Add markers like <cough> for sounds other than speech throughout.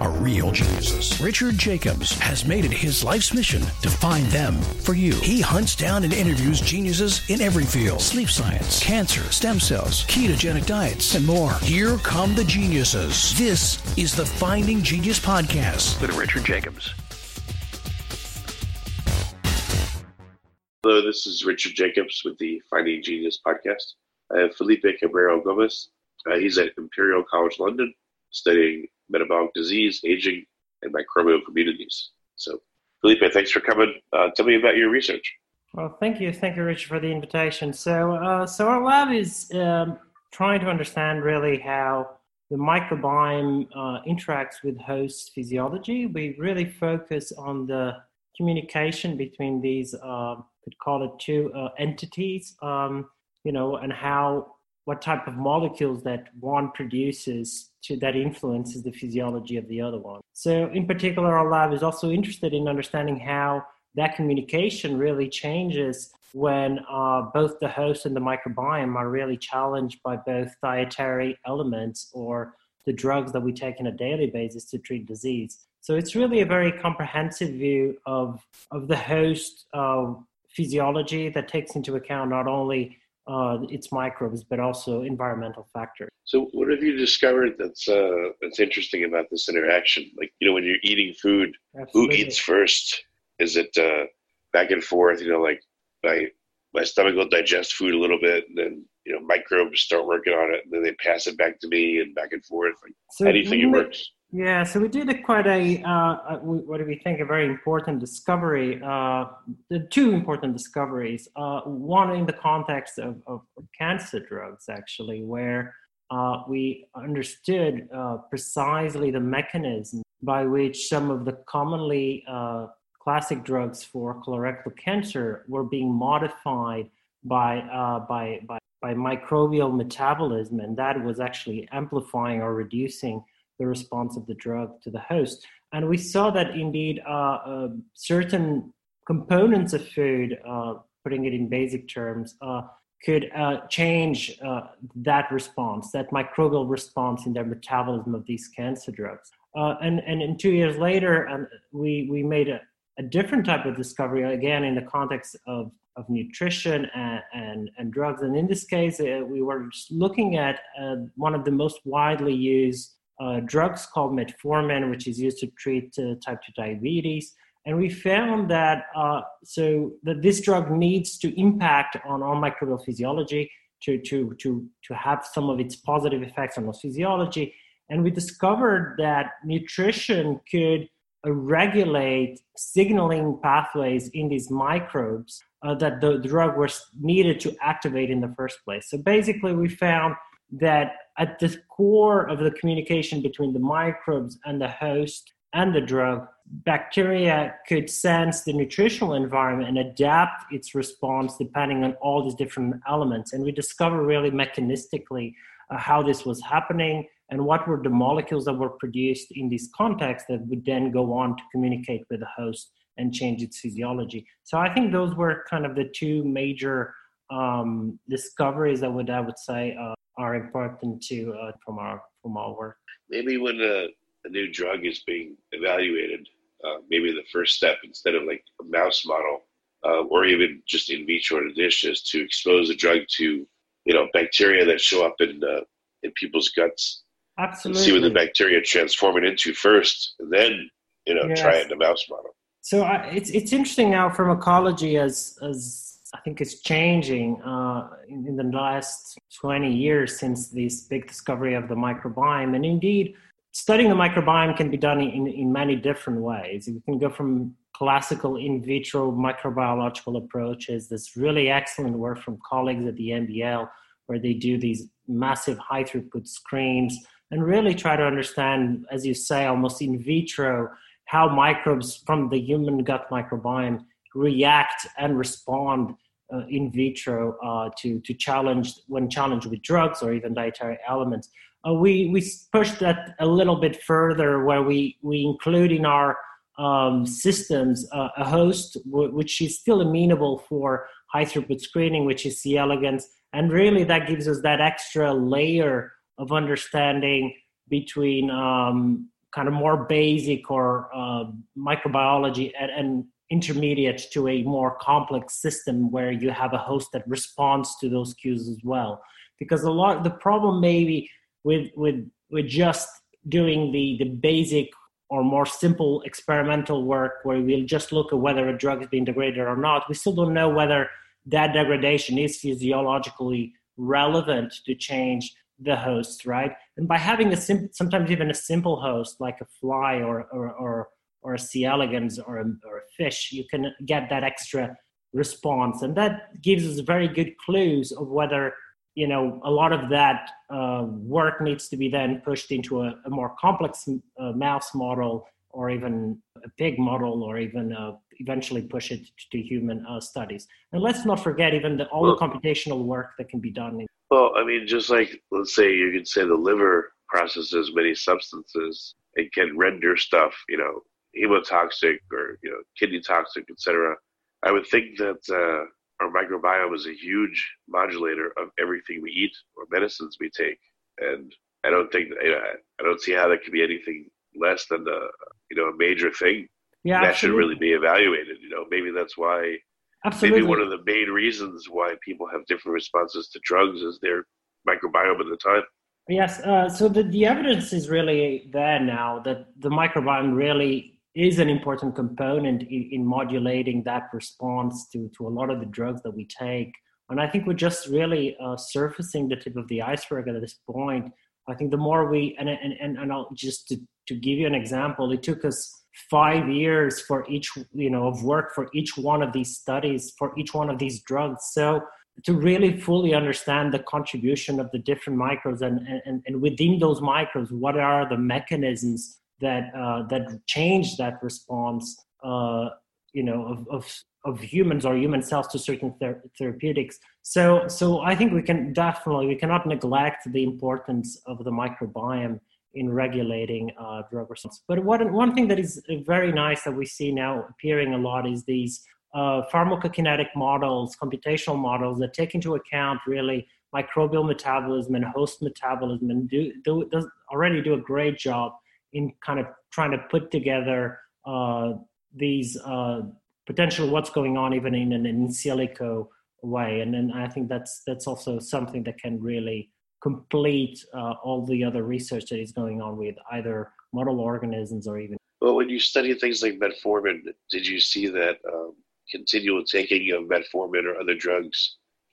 are real geniuses. Richard Jacobs has made it his life's mission to find them for you. He hunts down and interviews geniuses in every field sleep science, cancer, stem cells, ketogenic diets, and more. Here come the geniuses. This is the Finding Genius Podcast with Richard Jacobs. Hello, this is Richard Jacobs with the Finding Genius Podcast. I have Filipe Cabreiro Gomez. Uh, he's at Imperial College London studying metabolic disease, aging, and microbial communities. So, Filipe, thanks for coming. Uh, tell me about your research. Well, thank you, thank you, Richard, for the invitation. So, uh, so our lab is um, trying to understand really how the microbiome uh, interacts with host physiology. We really focus on the communication between these, uh, could call it two uh, entities, um, you know, and how what type of molecules that one produces to, that influences the physiology of the other one. So, in particular, our lab is also interested in understanding how that communication really changes when uh, both the host and the microbiome are really challenged by both dietary elements or the drugs that we take on a daily basis to treat disease. So it's really a very comprehensive view of, of the host uh, physiology that takes into account not only uh, its microbes, but also environmental factors. So, what have you discovered that's uh, that's interesting about this interaction? Like, you know, when you're eating food, Absolutely. who eats first? Is it uh, back and forth? You know, like my my stomach will digest food a little bit, and then you know microbes start working on it, and then they pass it back to me, and back and forth. Like, so how do you think it works? Yeah, so we did a quite a, uh, what do we think, a very important discovery. Uh, two important discoveries. Uh, one in the context of, of, cancer drugs, actually, where uh, we understood uh, precisely the mechanism by which some of the commonly uh, classic drugs for colorectal cancer were being modified by, by, by, by microbial metabolism, and that was actually amplifying or reducing the response of the drug to the host. And we saw that indeed uh, uh, certain components of food, uh, putting it in basic terms, uh, could change that response, that microbial response in their metabolism of these cancer drugs. and, and, and two years later, um, we, we made a, a different type of discovery, again, in the context of of nutrition and, and, and, drugs. And in this case, uh, we were looking at uh, one of the most widely used uh, drugs called metformin, which is used to treat uh, type 2 diabetes. And we found that uh, so that this drug needs to impact on, on microbial physiology to, to, to, to have some of its positive effects on our physiology. And we discovered that nutrition could regulate signaling pathways in these microbes uh, that the drug was needed to activate in the first place. So basically, we found that at the core of the communication between the microbes and the host and the drug, bacteria could sense the nutritional environment and adapt its response depending on all these different elements. And we discover really mechanistically uh, how this was happening and what were the molecules that were produced in this context that would then go on to communicate with the host and change its physiology. So I think those were kind of the two major um, discoveries that would I would say uh, are important to uh, from our from our work. Maybe when a, a new drug is being evaluated, uh, maybe the first step instead of like a mouse model uh, or even just in vitro in a dish is to expose the drug to you know bacteria that show up in uh, in people's guts. Absolutely. see what the bacteria transform it into first, and then you know yes. try it in a mouse model. So uh, it's it's interesting now pharmacology as as I think it's changing uh, in, in, the last 20 years since this big discovery of the microbiome. And indeed, studying the microbiome can be done in, in many different ways. You can go from classical in vitro microbiological approaches. There's really excellent work from colleagues at the MBL where they do these massive high throughput screens and really try to understand, as you say, almost in vitro, how microbes from the human gut microbiome react and respond uh, in vitro uh, to to challenge when challenged with drugs or even dietary elements. uh, we we pushed that a little bit further, where we we include in our um, systems uh, a host w- which is still amenable for high throughput screening, which is C. elegans, and really that gives us that extra layer of understanding between um, kind of more basic or uh, microbiology and, and intermediate to a more complex system where you have a host that responds to those cues as well. Because a lot the problem maybe with with with just doing the the basic or more simple experimental work where we'll just look at whether a drug is being degraded or not we still don't know whether that degradation is physiologically relevant to change the host right? And by having a sim- sometimes even a simple host like a fly or or, or or a C. elegans or a, or a fish, you can get that extra response. And that gives us very good clues of whether, you know, a lot of that uh, work needs to be then pushed into a, a more complex uh, mouse model or even a pig model or even uh, eventually push it to human uh, studies. And let's not forget even the, all well, the computational work that can be done. In- well, I mean, just like, let's say you could say the liver processes many substances it can render stuff, you know, hemotoxic or you know kidney toxic, etc. I would think that uh, our microbiome is a huge modulator of everything we eat or medicines we take, and I don't think you know, I don't see how that could be anything less than a you know a major thing. Yeah, that absolutely. should really be evaluated. You know, maybe that's why. Absolutely. Maybe one of the main reasons why people have different responses to drugs is their microbiome at the time. Yes, uh, so the, the evidence is really there now that the microbiome really is an important component in, in, modulating that response to, to a lot of the drugs that we take. And I think we're just really uh, surfacing the tip of the iceberg at this point. I think the more we, and, and, and, and I'll just to, to give you an example, it took us five years for each, you know, of work for each one of these studies, for each one of these drugs. So to really fully understand the contribution of the different microbes and, and, and within those microbes, what are the mechanisms that uh, that change that response, uh, you know, of, of of humans or human cells to certain ther- therapeutics. So, so I think we can definitely we cannot neglect the importance of the microbiome in regulating uh, drug response. But one one thing that is very nice that we see now appearing a lot is these uh, pharmacokinetic models, computational models that take into account really microbial metabolism and host metabolism, and do, do does already do a great job in kind of trying to put together uh, these uh, potential what's going on even in an in silico way. And then i think that's that's also something that can really complete uh, all the other research that is going on with either model organisms or even. Well when you study things like metformin did you see that um, continual taking of metformin or other drugs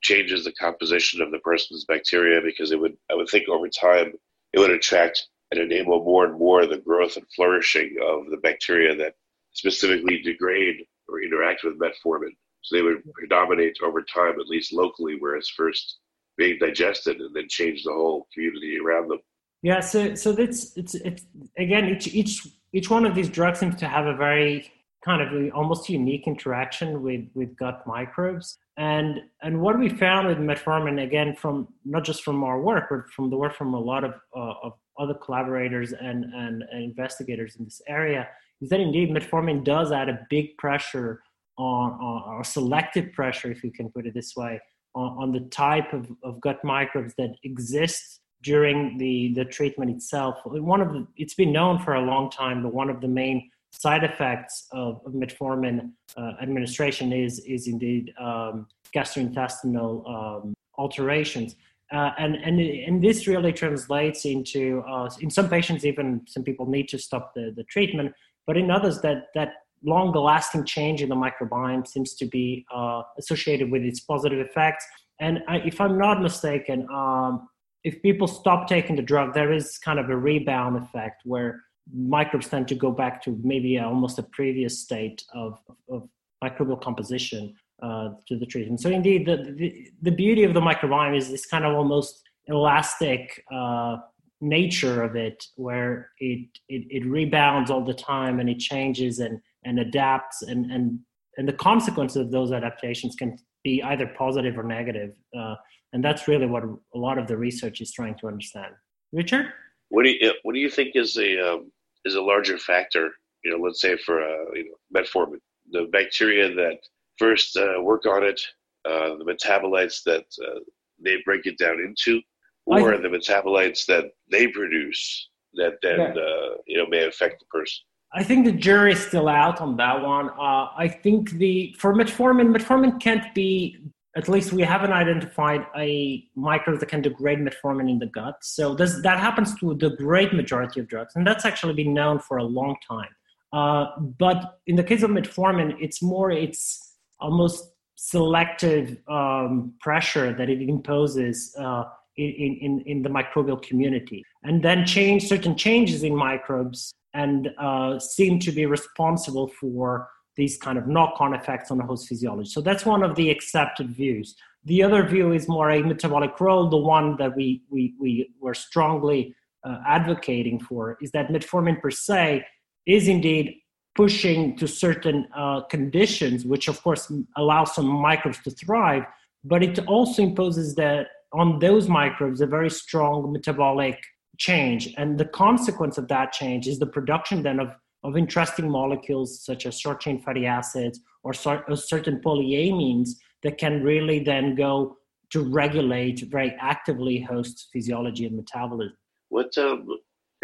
changes the composition of the person's bacteria? Because it would i would think over time it would attract and enable more and more the growth and flourishing of the bacteria that specifically degrade or interact with metformin. So they would predominate over time, at least locally, where it's first being digested and then change the whole community around them. Yeah, so so that's it's it's again each each each one of these drugs seems to have a very kind of almost unique interaction with with gut microbes. And and what we found with metformin again from not just from our work but from the work from a lot of uh, of other collaborators and, and, and, investigators in this area is that indeed metformin does add a big pressure on, on or selective pressure, if you can put it this way, on, on the type of, of gut microbes that exist during the, the treatment itself. One of the, it's been known for a long time that one of the main side effects of, of metformin uh, administration is, is indeed um, gastrointestinal um, alterations. Uh, and and and this really translates into uh, in some patients even some people need to stop the, the treatment but in others that that long lasting change in the microbiome seems to be uh, associated with its positive effects. And I, if i'm not mistaken um, if people stop taking the drug there is kind of a rebound effect where microbes tend to go back to maybe almost a previous state of, of, of microbial composition uh, to the treatment. So indeed, the, the, the beauty of the microbiome is this kind of almost elastic uh, nature of it, where it, it, it rebounds all the time and it changes and and adapts, and and and the consequences of those adaptations can be either positive or negative, uh, and that's really what a lot of the research is trying to understand. Richard? What do you what do you think is a um, is a larger factor? You know, let's say for uh, you know metformin, the bacteria that first uh, work on it, uh, the metabolites that uh, they break it down into, or th- the metabolites that they produce that then. Uh, you know may affect the person. I think the jury is still out on that one. Uh, I think the for metformin, metformin can't be. At least we haven't identified a microbe that can degrade metformin in the gut. So this, that happens to the great majority of drugs, and that's actually been known for a long time. Uh, but in the case of metformin, it's more it's almost selective um, pressure that it imposes uh, in, in, in the microbial community, and then change certain changes in microbes and uh, seem to be responsible for these kind of knock-on effects on the host physiology. So that's one of the accepted views. The other view is more a metabolic role. The one that we we we were strongly uh, advocating for is that metformin per se is indeed pushing to certain uh, conditions, which of course allow some microbes to thrive, but it also imposes that on those microbes a very strong metabolic change. And the consequence of that change is the production then of, of interesting molecules such as short chain fatty acids or, or certain polyamines that can really then go to regulate very actively host physiology and metabolism. What um,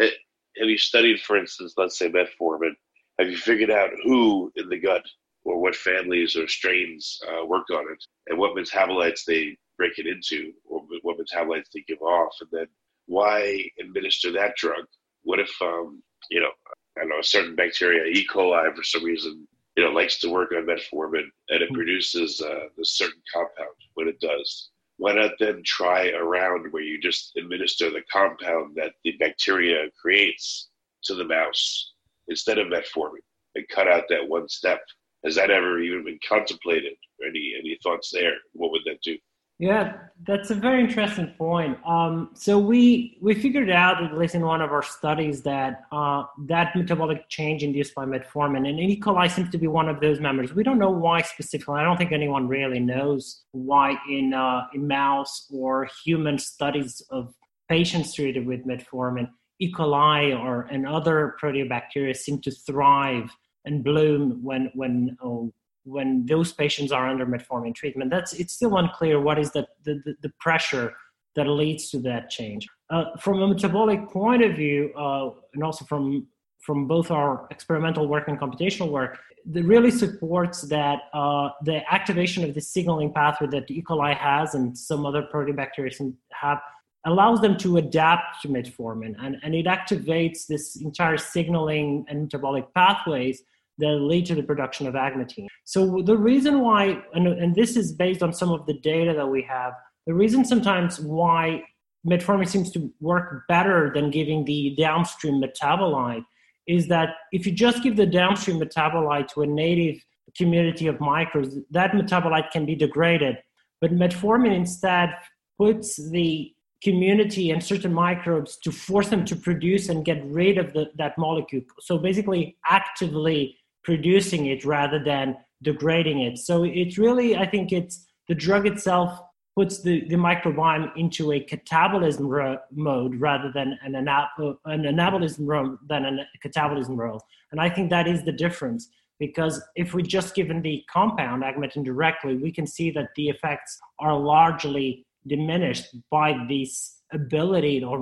eh, have you studied, for instance, let's say metformin? Have you figured out who in the gut or what families or strains uh, work on it and what metabolites they break it into or what metabolites they give off? And then why administer that drug? What if, um, you know, I don't know, a certain bacteria, E. coli, for some reason, you know, likes to work on metformin and it hmm. produces uh, this certain compound when it does. Why not then try around where you just administer the compound that the bacteria creates to the mouse instead of metformin and cut out that one step? Has that ever even been contemplated? Any any thoughts there? What would that do? Yeah, that's a very interesting point. Um, so we we figured out, at least in one of our studies, that uh, that metabolic change induced by metformin and E. coli seems to be one of those members. We don't know why specifically. I don't think anyone really knows why in uh, in mouse or human studies of patients treated with metformin, E. coli or and other proteobacteria seem to thrive and bloom when when oh, when those patients are under metformin treatment. That's it's still unclear what is the the, the pressure that leads to that change. Uh, from a metabolic point of view, uh, and also from from both our experimental work and computational work, that really supports that uh, the activation of the signaling pathway that E. coli has and some other proteobacteria have allows them to adapt to metformin, and, and it activates this entire signaling and metabolic pathways that lead to the production of agmatine. So the reason why, and, and this is based on some of the data that we have, the reason sometimes why metformin seems to work better than giving the downstream metabolite is that if you just give the downstream metabolite to a native community of microbes, that metabolite can be degraded. But metformin instead puts the community and certain microbes to force them to produce and get rid of the, that molecule. So basically, actively producing it rather than degrading it. So it's really, I think it's the drug itself puts the, the microbiome into a catabolism ro- mode rather than an, an anabolism role than a catabolism role. And I think that is the difference because if we just given the compound agmatine directly, we can see that the effects are largely diminished by this ability or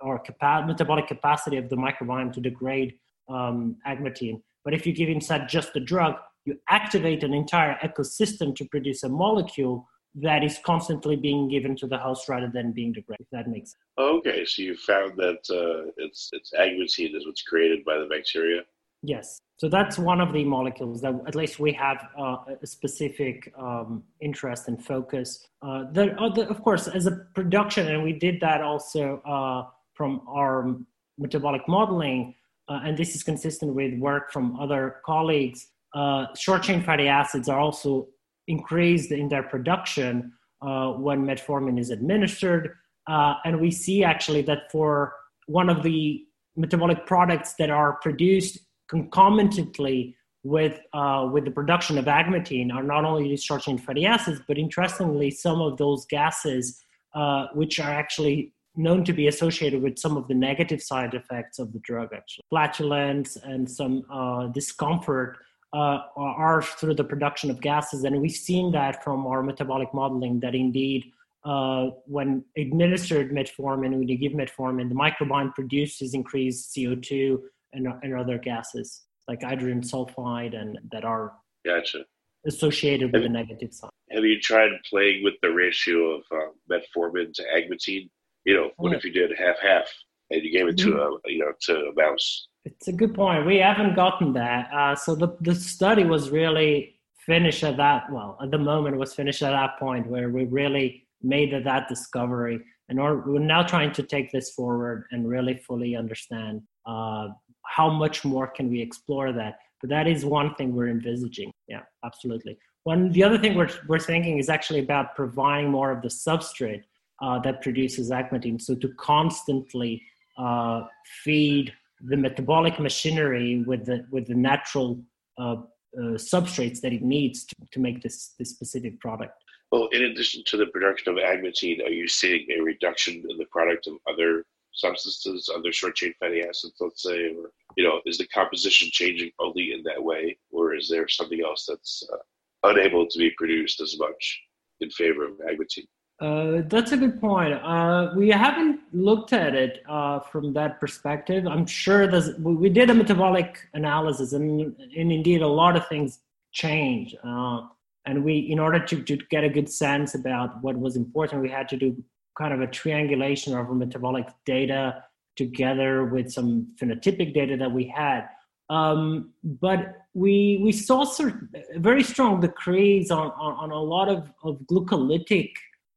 or capa- metabolic capacity of the microbiome to degrade um, agmatine. But if you give inside just the drug, you activate an entire ecosystem to produce a molecule that is constantly being given to the host rather than being degraded. If that makes sense. Okay, so you found that uh, it's it's agmatine is what's created by the bacteria. Yes, so that's one of the molecules that at least we have uh, a specific um, interest and focus. Uh, the, of course, as a production, and we did that also uh, from our metabolic modeling uh, and this is consistent with work from other colleagues, uh, short chain fatty acids are also increased in their production uh, when metformin is administered. And we see actually that for one of the metabolic products that are produced concomitantly with, uh, with the production of agmatine are not only these short chain fatty acids, but interestingly, some of those gases, uh, which are actually known to be associated with some of the negative side effects of the drug, actually. Flatulence and some uh, discomfort uh, are through the production of gases. And we've seen that from our metabolic modeling that indeed, uh, when administered metformin, when you give metformin, the microbiome produces increased CO2 and, and other gases like hydrogen sulfide and that are gotcha. associated with have, the negative side. Have you tried playing with the ratio of uh, metformin to agmatine? You know, what oh. if you did half half and you gave it to mm-hmm. a you know to a mouse? It's a good point. We haven't gotten that. Uh, so the the study was really finished at that. Well, at the moment, it was finished at that point where we really made that discovery, and we're now trying to take this forward and really fully understand uh, how much more can we explore that. But that is one thing we're envisaging. Yeah, absolutely. One the other thing we're we're thinking is actually about providing more of the substrate uh, that produces agmatine. So to constantly uh, feed the metabolic machinery with the with the natural uh, uh, substrates that it needs to, to make this this specific product. Well, in addition to the production of agmatine, are you seeing a reduction in the product of other substances, other short chain fatty acids, let's say, or you know, is the composition changing only in that way, or is there something else that's uh, unable to be produced as much in favor of agmatine? Uh, that's a good point. Uh, we haven't looked at it uh, from that perspective. I'm sure there's, we did a metabolic analysis, and, and indeed, a lot of things change. Uh, and we, in order to, to get a good sense about what was important, we had to do kind of a triangulation of metabolic data together with some phenotypic data that we had. Um, but we we saw of very strong decrease on, on, on a lot of, of glycolytic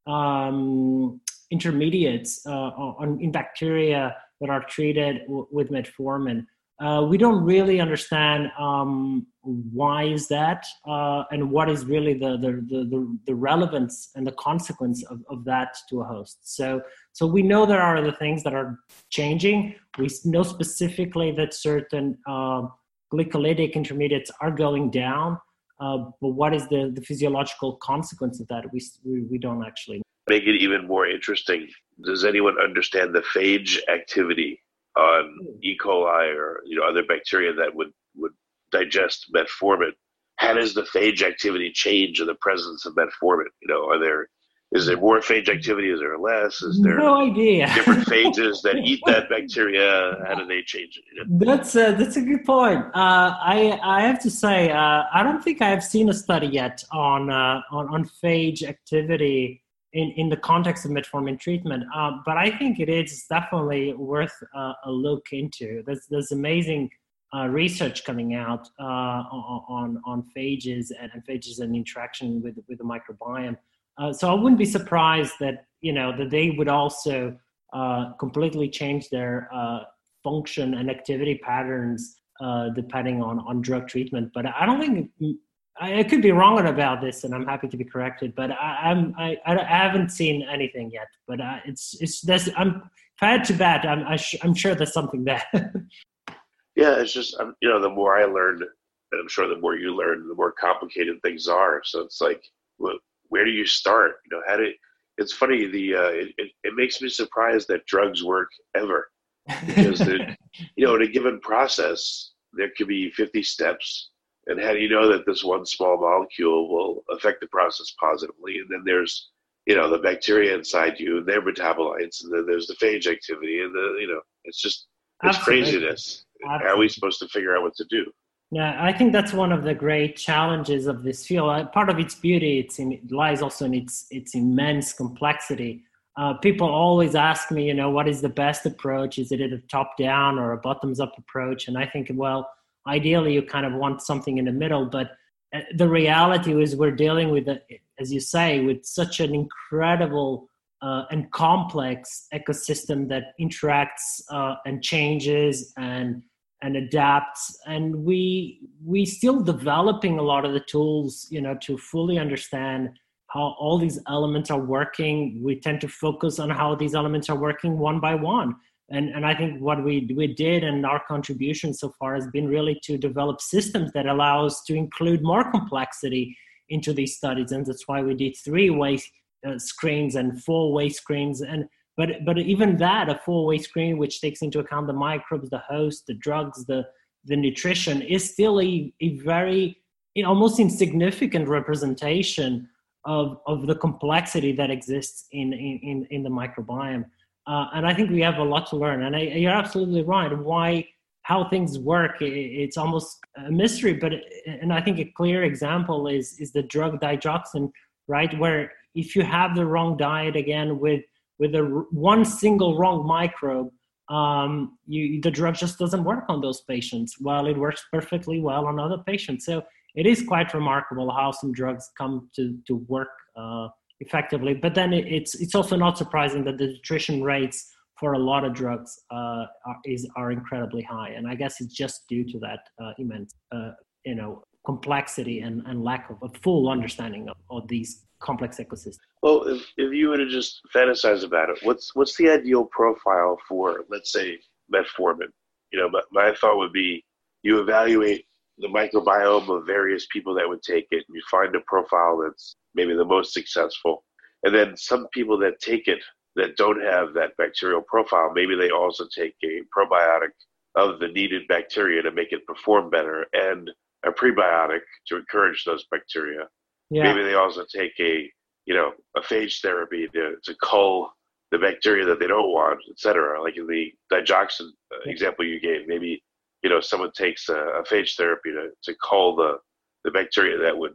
um, intermediates uh, on, in bacteria that are treated w- with metformin. Uh, we don't really understand um, why is that uh, and what is really the, the, the, the, relevance and the consequence of, of that to a host. So, so we know there are other things that are changing. We know specifically that certain uh, glycolytic intermediates are going down. Uh, but what is the, the physiological consequence of that? We, we, we don't actually. Make it even more interesting. Does anyone understand the phage activity on hmm. E. coli or you know other bacteria that would would digest metformin? How does the phage activity change in the presence of metformin? You know, are there is there more phage activity? Is there less? Is there no idea? different <laughs> phages that eat that bacteria? How do they change it? <laughs> That's a, that's a good point. Uh, I I have to say uh, I don't think I have seen a study yet on uh, on on phage activity in in the context of metformin treatment. Uh, but I think it is definitely worth uh, a look into. There's there's amazing. Uh, research coming out on on phages and, and phages and interaction with with the microbiome uh, so I wouldn't be surprised that you know that they would also uh, completely change their uh, function and activity patterns uh, depending on on drug treatment. But I don't think I, I, could be wrong about this, and I'm happy to be corrected. But I, I'm I, I haven't seen anything yet. But uh, it's it's this I'm if I had to bet, I'm I am sure there's something there. <laughs> yeah, it's just um, you know the more I learned, and I'm sure the more you learn, the more complicated things are. So it's like. Well, where do you start? You know, how do it's funny the uh, it, it, it, makes me surprised that drugs work ever because <laughs> you know in a given process there could be 50 steps and how do you know that this one small molecule will affect the process positively and then there's you know the bacteria inside you and their metabolites and then there's the phage activity and the you know it's just it's Absolutely. craziness Absolutely. how are we supposed to figure out what to do yeah, I think that's one of the great challenges of this field. Uh, part of its beauty it's in, it lies also in its its immense complexity. Uh, people always ask me, you know, what is the best approach? Is it a top down or a bottoms up approach? And I think, well, ideally, you kind of want something in the middle. But uh, the reality is, we're dealing with, as you say, with such an incredible uh, and complex ecosystem that interacts uh, and changes and and adapts and we we still developing a lot of the tools you know to fully understand how all these elements are working we tend to focus on how these elements are working one by one and and i think what we we did and our contribution so far has been really to develop systems that allow us to include more complexity into these studies and that's why we did three way uh, screens and four way screens and but but even that, a four-way screen which takes into account the microbes, the host, the drugs, the the nutrition, is still a, a very almost insignificant representation of of the complexity that exists in in in the microbiome. Uh, and I think we have a lot to learn. And I, you're absolutely right. Why how things work it's almost a mystery but and i think a clear example is is the drug digoxin right where if you have the wrong diet again with with a one single wrong microbe um, you, the drug just doesn't work on those patients while it works perfectly well on other patients so it is quite remarkable how some drugs come to to work uh, effectively but then it's it's also not surprising that the attrition rates for a lot of drugs uh, are, is are incredibly high and i guess it's just due to that uh, immense uh, you know complexity and, and lack of a full understanding of, of these complex ecosystems. Well, if, if you were to just fantasize about it, what's what's the ideal profile for, let's say, metformin? You know, my, my thought would be you evaluate the microbiome of various people that would take it, and you find a profile that's maybe the most successful. And then some people that take it that don't have that bacterial profile, maybe they also take a probiotic of the needed bacteria to make it perform better and a prebiotic to encourage those bacteria. Yeah. Maybe they also take a you know a phage therapy to to cull the bacteria that they don't want, etc. Like in the digoxin uh, example you gave, maybe you know someone takes a, a phage therapy to to cull the the bacteria that would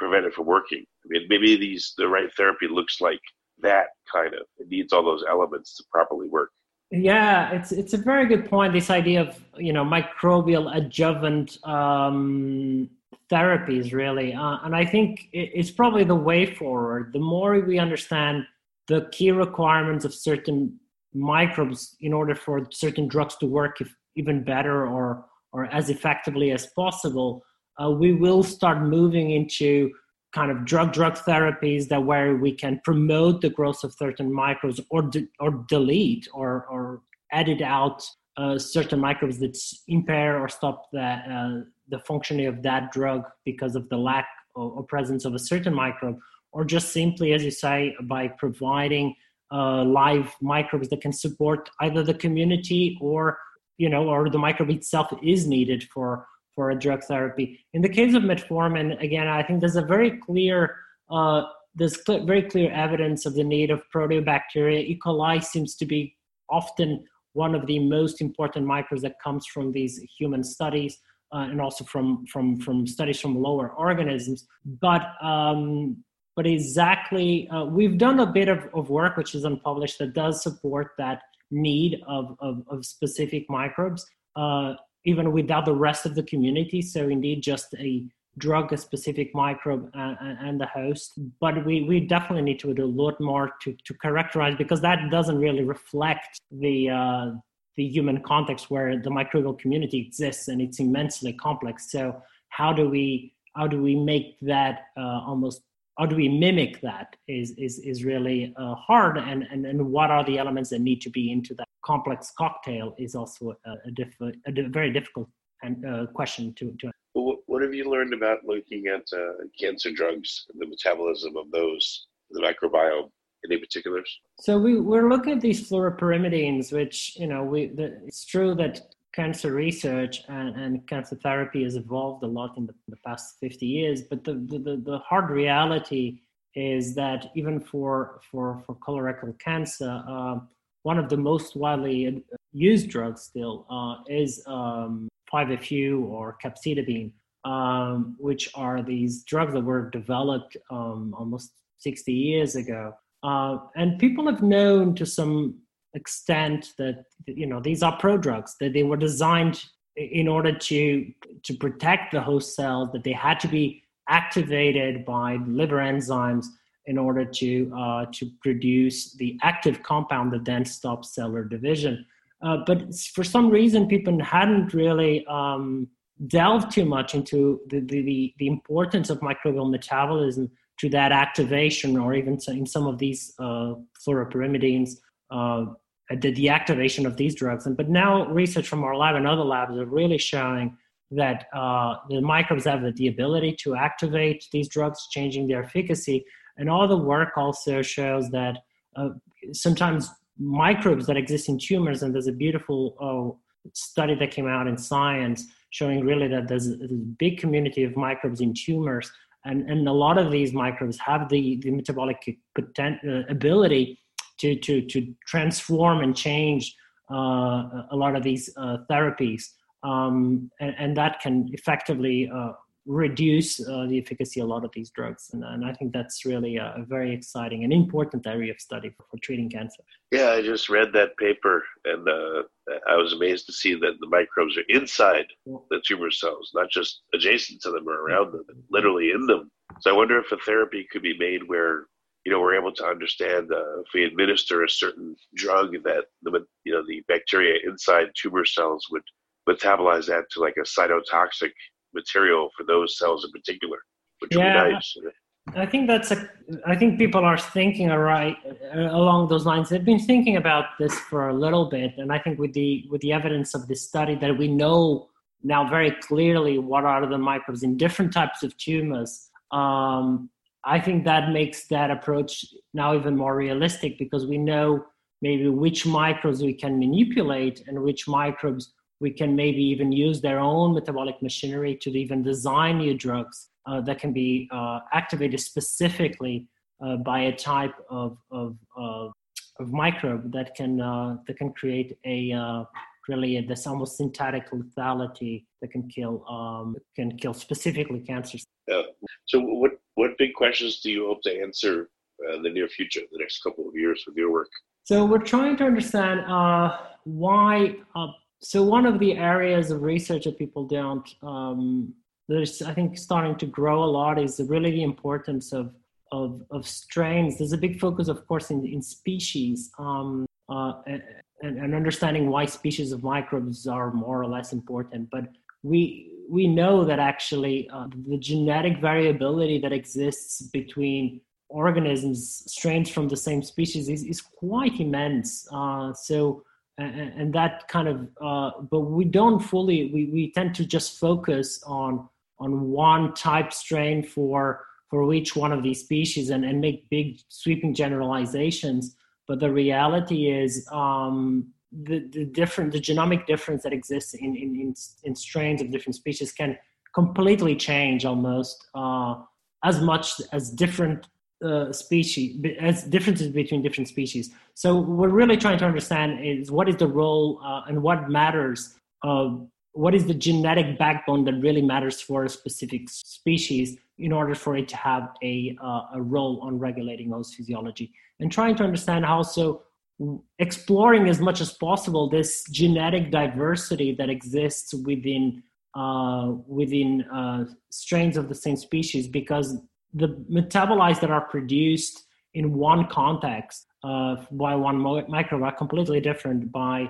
prevent it from working. I mean, maybe these the right therapy looks like that kind of. It needs all those elements to properly work. Yeah, it's it's a very good point. This idea of you know microbial adjuvant um, therapies really uh, and i think it's probably the way forward the more we understand the key requirements of certain microbes in order for certain drugs to work if, even better or or as effectively as possible uh, we will start moving into kind of drug drug therapies that where we can promote the growth of certain microbes or de- or delete or or edit out uh, certain microbes that impair or stop the, uh, the functioning of that drug because of the lack or, or, presence of a certain microbe, or just simply, as you say, by providing uh, live microbes that can support either the community or you know, or the microbe itself is needed for for a drug therapy. In the case of metformin, again, I think there's a very clear uh, there's cl- very clear evidence of the need of proteobacteria. E. coli seems to be often one of the most important microbes that comes from these human studies uh, and also from, from, from studies from lower organisms. But, um, but exactly, uh, we've done a bit of, of work which is unpublished that does support that need of, of, of specific microbes, uh, even without the rest of the community. So, indeed, just a drug a specific microbe and, and, the host. But we, we definitely need to do a lot more to, to characterize because that doesn't really reflect the uh, the human context where the microbial community exists and it's immensely complex. So how do we how do we make that uh, almost how do we mimic that is is is really uh, hard and, and and what are the elements that need to be into that complex cocktail is also a, a, diff- a very difficult and, uh, question to, to what have you learned about looking at uh, cancer drugs and the metabolism of those, the microbiome? In any particulars? So we, we're looking at these fluoropyrimidines, which, you know, we, the, it's true that cancer research and, and, cancer therapy has evolved a lot in the, the past 50 years, but the, the, the, hard reality is that even for, for, for colorectal cancer, uh, one of the most widely used drugs still uh, is um, 5-FU or capecitabine um, which are these drugs that were developed um, almost 60 years ago. Uh, and people have known to some extent that you know these are prodrugs that they were designed in order to to protect the host cells that they had to be activated by liver enzymes in order to uh, to produce the active compound that then stops cellular division. Uh, but for some reason, people hadn't really um, delve too much into the, the, the importance of microbial metabolism to that activation or even in some of these uh, fluoropyrimidines, uh, the deactivation of these drugs. And, but now research from our lab and other labs are really showing that uh, the microbes have the ability to activate these drugs, changing their efficacy. And all the work also shows that uh, sometimes microbes that exist in tumors, and there's a beautiful oh, study that came out in Science showing really that there's a, big community of microbes in tumors, and, and a lot of these microbes have the, the metabolic potent, uh, ability to, to, to transform and change uh, a lot of these uh, therapies. Um, and, and, that can effectively uh, reduce uh, the efficacy of a lot of these drugs. And, and I think that's really a, a, very exciting and important area of study for, for, treating cancer. Yeah, I just read that paper and uh, I was amazed to see that the microbes are inside the tumor cells, not just adjacent to them or around them, literally in them. So I wonder if a therapy could be made where you know we're able to understand uh, if we administer a certain drug that the you know the bacteria inside tumor cells would metabolize that to like a cytotoxic material for those cells in particular, which yeah, would be nice. I think that's a. I think people are thinking right uh, along those lines. They've been thinking about this for a little bit, and I think with the with the evidence of this study that we know now very clearly what are the microbes in different types of tumors. Um, I think that makes that approach now even more realistic because we know maybe which microbes we can manipulate and which microbes we can maybe even use their own metabolic machinery to even design new drugs uh, that can be uh, activated specifically uh, by a type of, of, of, of microbe that can, uh, that can create a uh, really a, this almost synthetic lethality that can kill, um, can kill specifically cancers. Yeah. So what, what big questions do you hope to answer uh, in the near future, the next couple of years with your work? So we're trying to understand why so one of the areas of research that people don't um, there's i think starting to grow a lot is really the importance of of, of strains. There's a big focus of course in, in species. Um, uh, and, and, understanding why species of microbes are more or less important. But we we know that actually uh, the genetic variability that exists between organisms strains from the same species is, is quite immense. Uh, so and, that kind of uh, but we don't fully we, we tend to just focus on on one type strain for for each one of these species and, and make big sweeping generalizations. But the reality is um, the, the different the genomic difference that exists in, in, in, in strains of different species can completely change almost uh, as much as different uh, species as differences between different species. So we're really trying to understand is what is the role uh, and what matters what is the genetic backbone that really matters for a specific species in order for it to have a, uh, a role on regulating those physiology. And trying to understand how so exploring as much as possible this genetic diversity that exists within uh, within uh, strains of the same species because the metabolites that are produced in one context uh, by one microbe are completely different by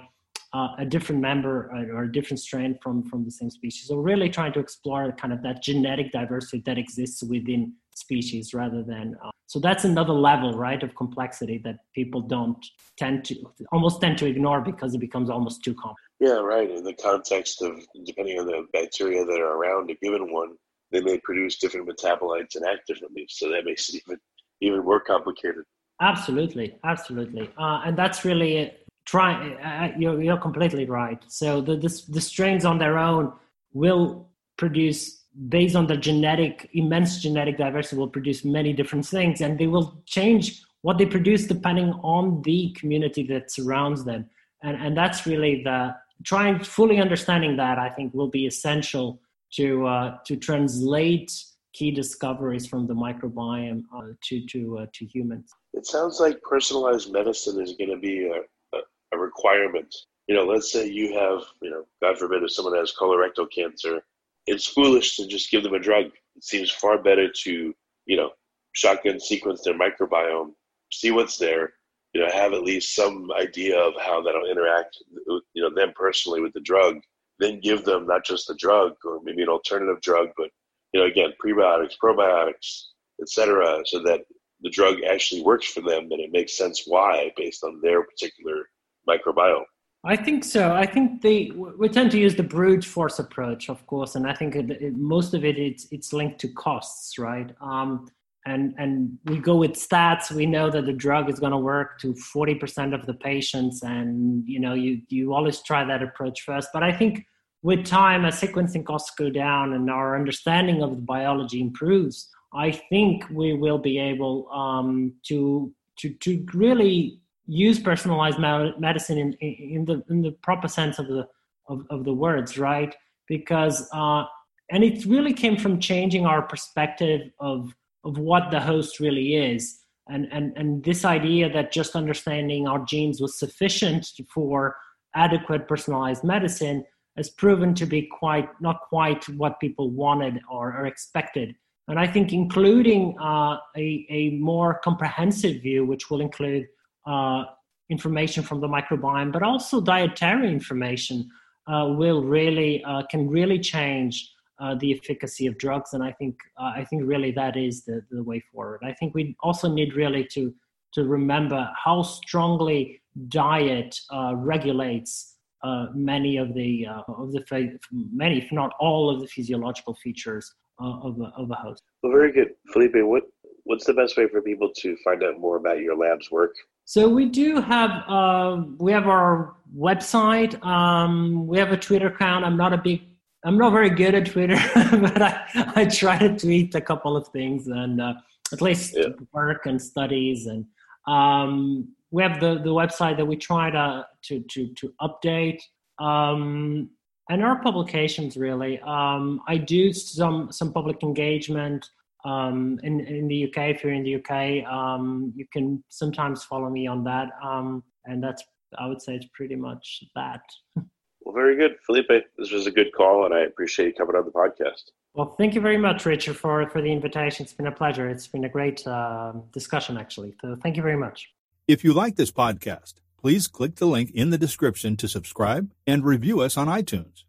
uh, a different member uh, or a different strain from from the same species. So really trying to explore kind of that genetic diversity that exists within species rather than uh, so that's another level right of complexity that people don't tend to almost tend to ignore because it becomes almost too complex yeah right in the context of depending on the bacteria that are around a given one they may produce different metabolites and act differently. So that makes it even even more complicated. Absolutely, absolutely, uh, and that's really trying. Uh, you're, you're completely right. So the, the the strains on their own will produce based on the genetic immense genetic diversity will produce many different things and they will change what they produce depending on the community that surrounds them and and that's really the trying fully understanding that i think will be essential to uh, to translate key discoveries from the microbiome uh, to to uh, to humans. It sounds like personalized medicine is going to be a, a, a, requirement. You know, let's say you have, you know, God forbid, if someone has colorectal cancer, it's foolish to just give them a drug. It seems far better to, you know, shotgun sequence their microbiome, see what's there, you know, have at least some idea of how that'll interact, you know, them personally with the drug, then give them not just the drug or maybe an alternative drug, but you know, again, prebiotics, probiotics, etc., so that the drug actually works for them and it makes sense why based on their particular microbiome. I think so. I think they we tend to use the brute force approach, of course, and I think it, it, most of it it's it's linked to costs, right? Um, and and we go with stats. We know that the drug is going to work to 40% of the patients. And you know you you always try that approach first. But i think with time as sequencing costs go down and our understanding of the biology improves i think we will be able um, to to to really use personalized medicine in, in the in the proper sense of the of, of the words right? Because uh, and it really came from changing our perspective of of what the host really is. And, and, and this idea that just understanding our genes was sufficient for adequate personalized medicine has proven to be quite not quite what people wanted or, or expected. And I think including uh, a, a more comprehensive view, which will include uh, information from the microbiome, but also dietary information, uh, will really uh, can really change uh, the efficacy of drugs. And I think uh, I think really that is the, the way forward. I think we also need really to to remember how strongly diet uh, regulates uh, many of the uh, of the many, if not all, of the physiological features of a, of a host. Well, very good, Filipe. What what's the best way for people to find out more about your lab's work? So we do have uh, we have our website. Um, we have a Twitter account. I'm not a big I'm not very good at Twitter, <laughs> but I, I try to tweet a couple of things and uh, at least yeah. work and studies. And um, we have the, the website that we try to, to, to, to update. Um, and our publications really. Um, I do some, some public engagement um, in, in the UK. If you're in the UK, um, you can sometimes follow me on that. Um, and that's, I would say it's pretty much that. <laughs> Well, very good, Filipe. This was a good call, and I appreciate you coming on the podcast. Well, thank you very much, Richard, for for the invitation. It's been a pleasure. It's been a great uh, discussion, actually. So, thank you very much. If you like this podcast, please click the link in the description to subscribe and review us on iTunes.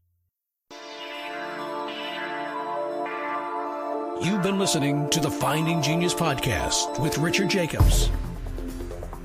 You've been listening to the Finding Genius podcast with Richard Jacobs.